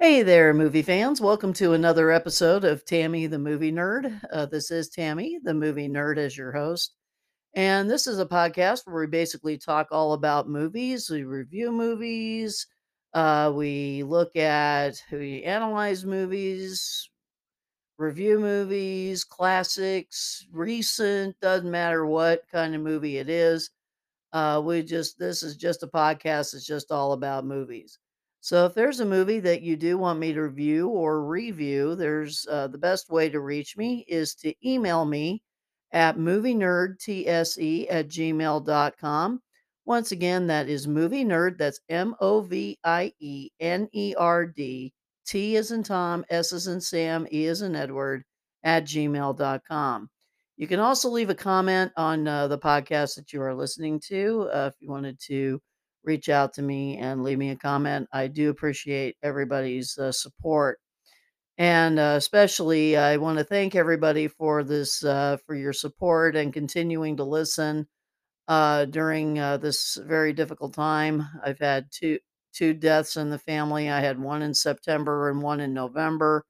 Hey there, movie fans. Welcome to another episode of Tammy the Movie Nerd. Uh, this is Tammy, the movie nerd, as your host. And this is a podcast where we basically talk all about movies. We review movies. Uh, we look at, we analyze movies, review movies, classics, recent, doesn't matter what kind of movie it is. Uh, we just this is just a podcast. It's just all about movies. So if there's a movie that you do want me to review or review, there's uh, the best way to reach me is to email me at movienerdtse at gmail.com. Once again, that is movie nerd. That's M O V I E N E R D. T is in Tom, S is in Sam, E is in Edward at gmail.com. You can also leave a comment on uh, the podcast that you are listening to. Uh, if you wanted to reach out to me and leave me a comment, I do appreciate everybody's uh, support. And uh, especially, I want to thank everybody for this, uh, for your support and continuing to listen uh, during uh, this very difficult time. I've had two two deaths in the family. I had one in September and one in November.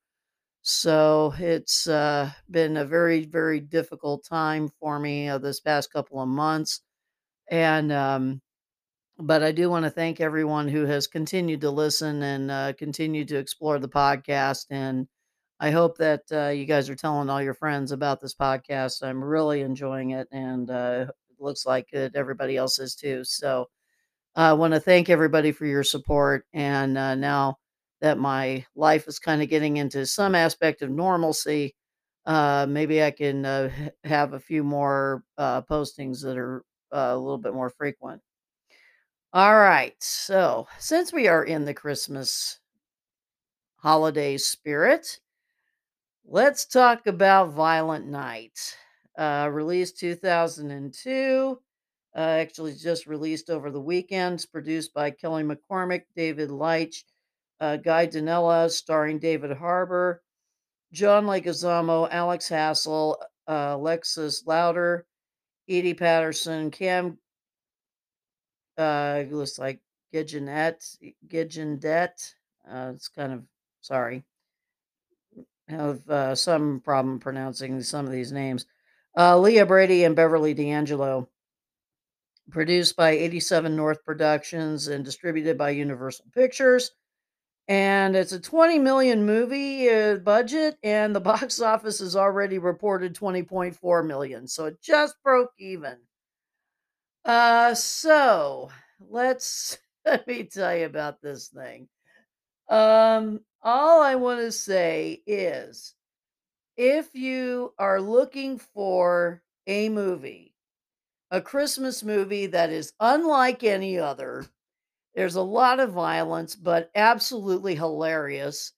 So it's uh, been a very, very difficult time for me this past couple of months. And, um, but I do want to thank everyone who has continued to listen and uh, continued to explore the podcast. And I hope that uh, you guys are telling all your friends about this podcast. I'm really enjoying it. And uh, it looks like it, everybody else is too. So I want to thank everybody for your support. And uh, now that my life is kind of getting into some aspect of normalcy, uh, maybe I can uh, have a few more postings that are a little bit more frequent. All right. So, since we are in the Christmas holiday spirit, let's talk about Violent Night. Uh, released 2002. Uh, actually, just released over the weekends. Produced by Kelly McCormick, David Leitch, uh, Guy Danella, starring David Harbour, John Leguizamo, Alex Hassell, uh, Alexis Louder, Edi Patterson, Cam, uh, it looks like Gidgenet, Gidgendet. Uh, it's kind of sorry, have uh, some problem pronouncing some of these names. Uh, Leah Brady and Beverly D'Angelo. Produced by 87 North Productions and distributed by Universal Pictures. And it's a 20 million movie uh, budget, and the box office has already reported 20.4 million. So it just broke even. Uh, so let's let me tell you about this thing. Um, all I want to say is if you are looking for a movie, a Christmas movie that is unlike any other, there's a lot of violence, but absolutely hilarious.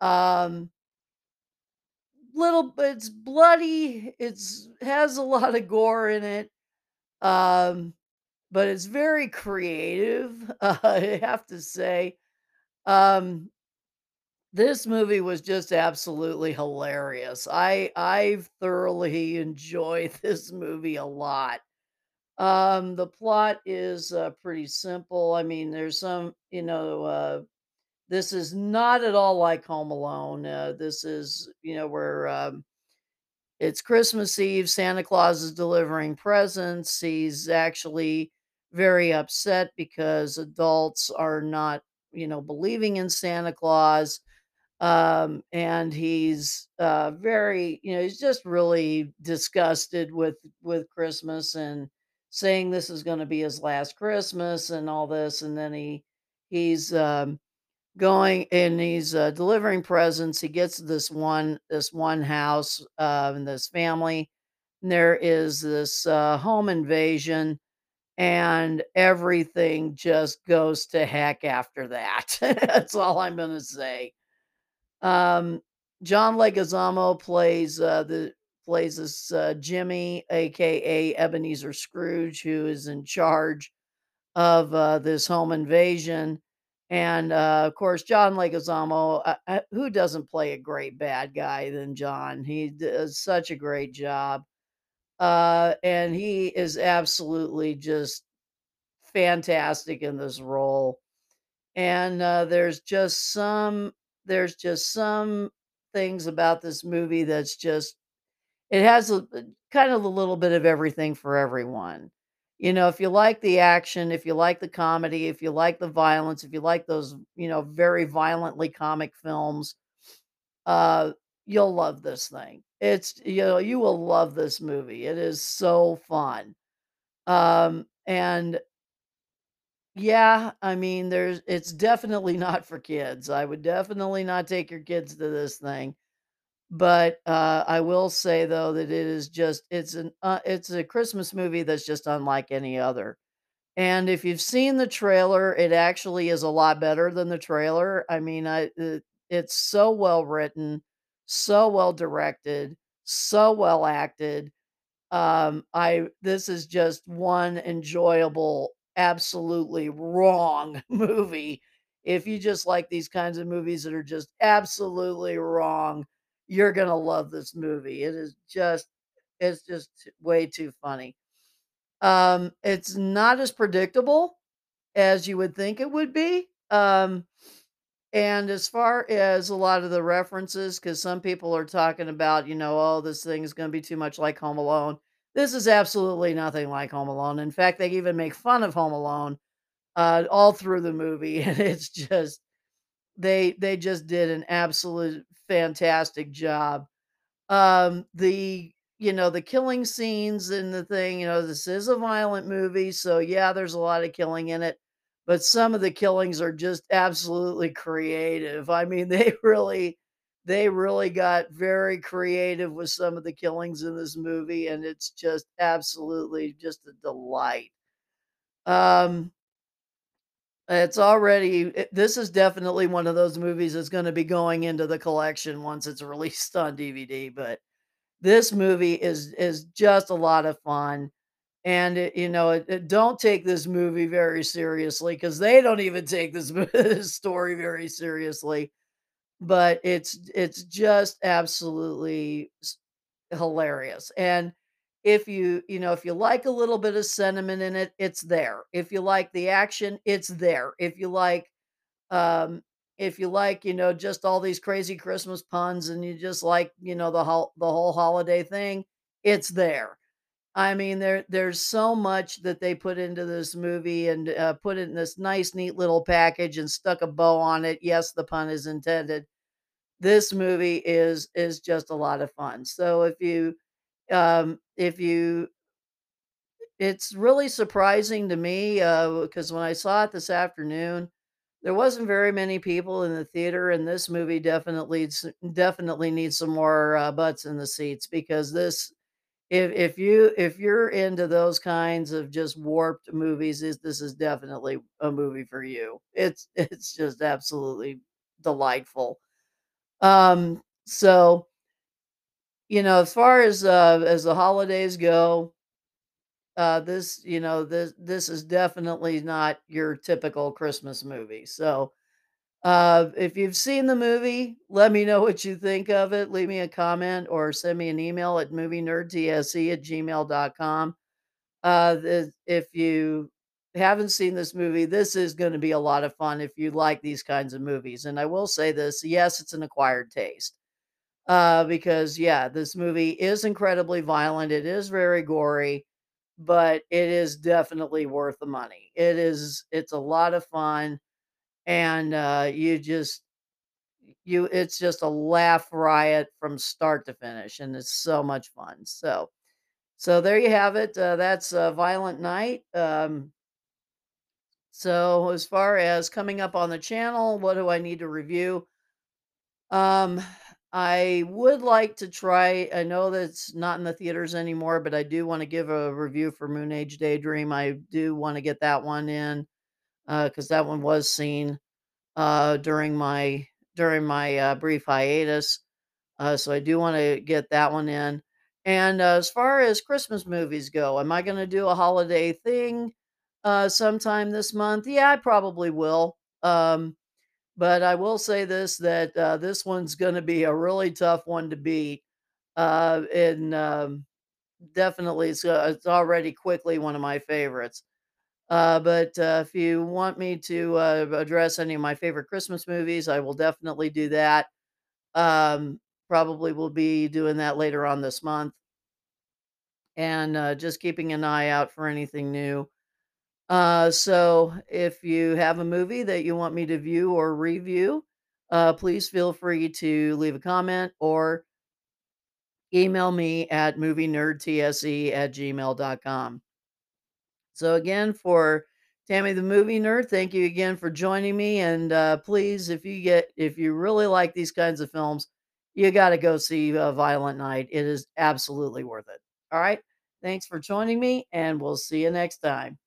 Um, little it's bloody, it's has a lot of gore in it. Um, but it's very creative, uh, I have to say. Um, this movie was just absolutely hilarious. I I thoroughly enjoyed this movie a lot. Um, the plot is uh, pretty simple. I mean, there's some, you know, uh, this is not at all like Home Alone. Uh, this is, you know, where um, it's Christmas Eve. Santa Claus is delivering presents. He's actually very upset because adults are not, you know, believing in Santa Claus. Um, and he's uh, very, you know, he's just really disgusted with with Christmas and saying this is going to be his last Christmas and all this. And then he he's um, going and he's uh, delivering presents. He gets this one this one house uh, and this family. And there is this uh, home invasion, and everything just goes to heck after that. That's all I'm going to say. Um, John Leguizamo plays uh, the plays this uh, Jimmy, aka Ebenezer Scrooge, who is in charge of uh, this home invasion. And uh, of course, John Leguizamo, uh, uh, who doesn't play a great bad guy than John? He does such a great job. Uh, and he is absolutely just fantastic in this role. And uh, there's just some there's just some things about this movie that's just it has a, a kind of a little bit of everything for everyone. You know, if you like the action, if you like the comedy, if you like the violence, if you like those, you know, very violently comic films, uh, you'll love this thing. It's you know, you will love this movie. It is so fun. Um, and yeah, I mean, there's it's definitely not for kids. I would definitely not take your kids to this thing. But, uh, I will say though that it is just it's an uh, it's a Christmas movie that's just unlike any other. And if you've seen the trailer, it actually is a lot better than the trailer. I mean, I it, it's so well written, so well directed, so well acted. Um, I this is just one enjoyable, absolutely wrong movie. If you just like these kinds of movies that are just absolutely wrong, you're gonna love this movie. It is just it's just way too funny. Um, it's not as predictable as you would think it would be. Um, and as far as a lot of the references, because some people are talking about, you know, oh, this thing is going to be too much like Home Alone. This is absolutely nothing like Home Alone. In fact, they even make fun of Home Alone uh, all through the movie, and it's just they they just did an absolute fantastic job um, the you know, the killing scenes and the thing, you know, this is a violent movie, so yeah, there's a lot of killing in it, but some of the killings are just absolutely creative. I mean, they really they really got very creative with some of the killings in this movie, and it's just absolutely just a delight. Um, it's already this is definitely one of those movies that's going to be going into the collection once it's released on DVD, but this movie is is just a lot of fun, and it you know, it it don't take this movie very seriously because they don't even take this this story very seriously, but it's it's just absolutely hilarious, and if you you know, if you like a little bit of sentiment in it, it's there. If you like the action, it's there. If you like um, if you like, you know, just all these crazy Christmas puns and you just like, you know, the whole the whole holiday thing, it's there. I mean, there there's so much that they put into this movie and uh, put it in this nice, neat little package and stuck a bow on it. Yes, the pun is intended. This movie is is just a lot of fun. So if you um if you it's really surprising to me because when I saw it this afternoon, there wasn't very many people in the theater, and this movie definitely definitely needs some more, uh, butts in the seats because this if if you if you're into those kinds of just warped movies, this this is definitely a movie for you. It's it's just absolutely delightful. Um, so, you know, as far as, uh, as the holidays go, uh, this, you know, this this is definitely not your typical Christmas movie. So, uh, if you've seen the movie, let me know what you think of it. Leave me a comment or send me an email at movienerdtse at gmail dot com. Uh, if you haven't seen this movie, this is going to be a lot of fun if you like these kinds of movies. And I will say this yes, it's an acquired taste. Uh, because, yeah, this movie is incredibly violent, it is very gory but it is definitely worth the money. It is it's a lot of fun and uh you just you it's just a laugh riot from start to finish and it's so much fun. So so there you have it. Uh, that's a Violent Night. Um so as far as coming up on the channel, what do I need to review? Um, I would like to try I know that it's not in the theaters anymore, but I do wanna give a review for Moon Age Daydream. I do wanna get that one in, because that one was seen, uh, during my during my, uh, brief hiatus, uh, so I do wanna get that one in. And, uh, as far as Christmas movies go, am I gonna do a holiday thing, uh, sometime this month? Yeah, I probably will. Um but I will say this, that, uh, this one's gonna be a really tough one to beat, uh, and, um, definitely it's, uh, it's already quickly one of my favorites. Uh, but uh, if you want me to uh, address any of my favorite Christmas movies, I will definitely do that. Um, probably will be doing that later on this month and uh, just keeping an eye out for anything new. Uh, so if you have a movie that you want me to view or review, uh, please feel free to leave a comment or email me at movienerdtse at gmail.com. So again, for Tammy the movie nerd, thank you again for joining me. And uh, please, if you get if you really like these kinds of films, you got to go see uh, Violent Night. It is absolutely worth it. All right. Thanks for joining me, and we'll see you next time.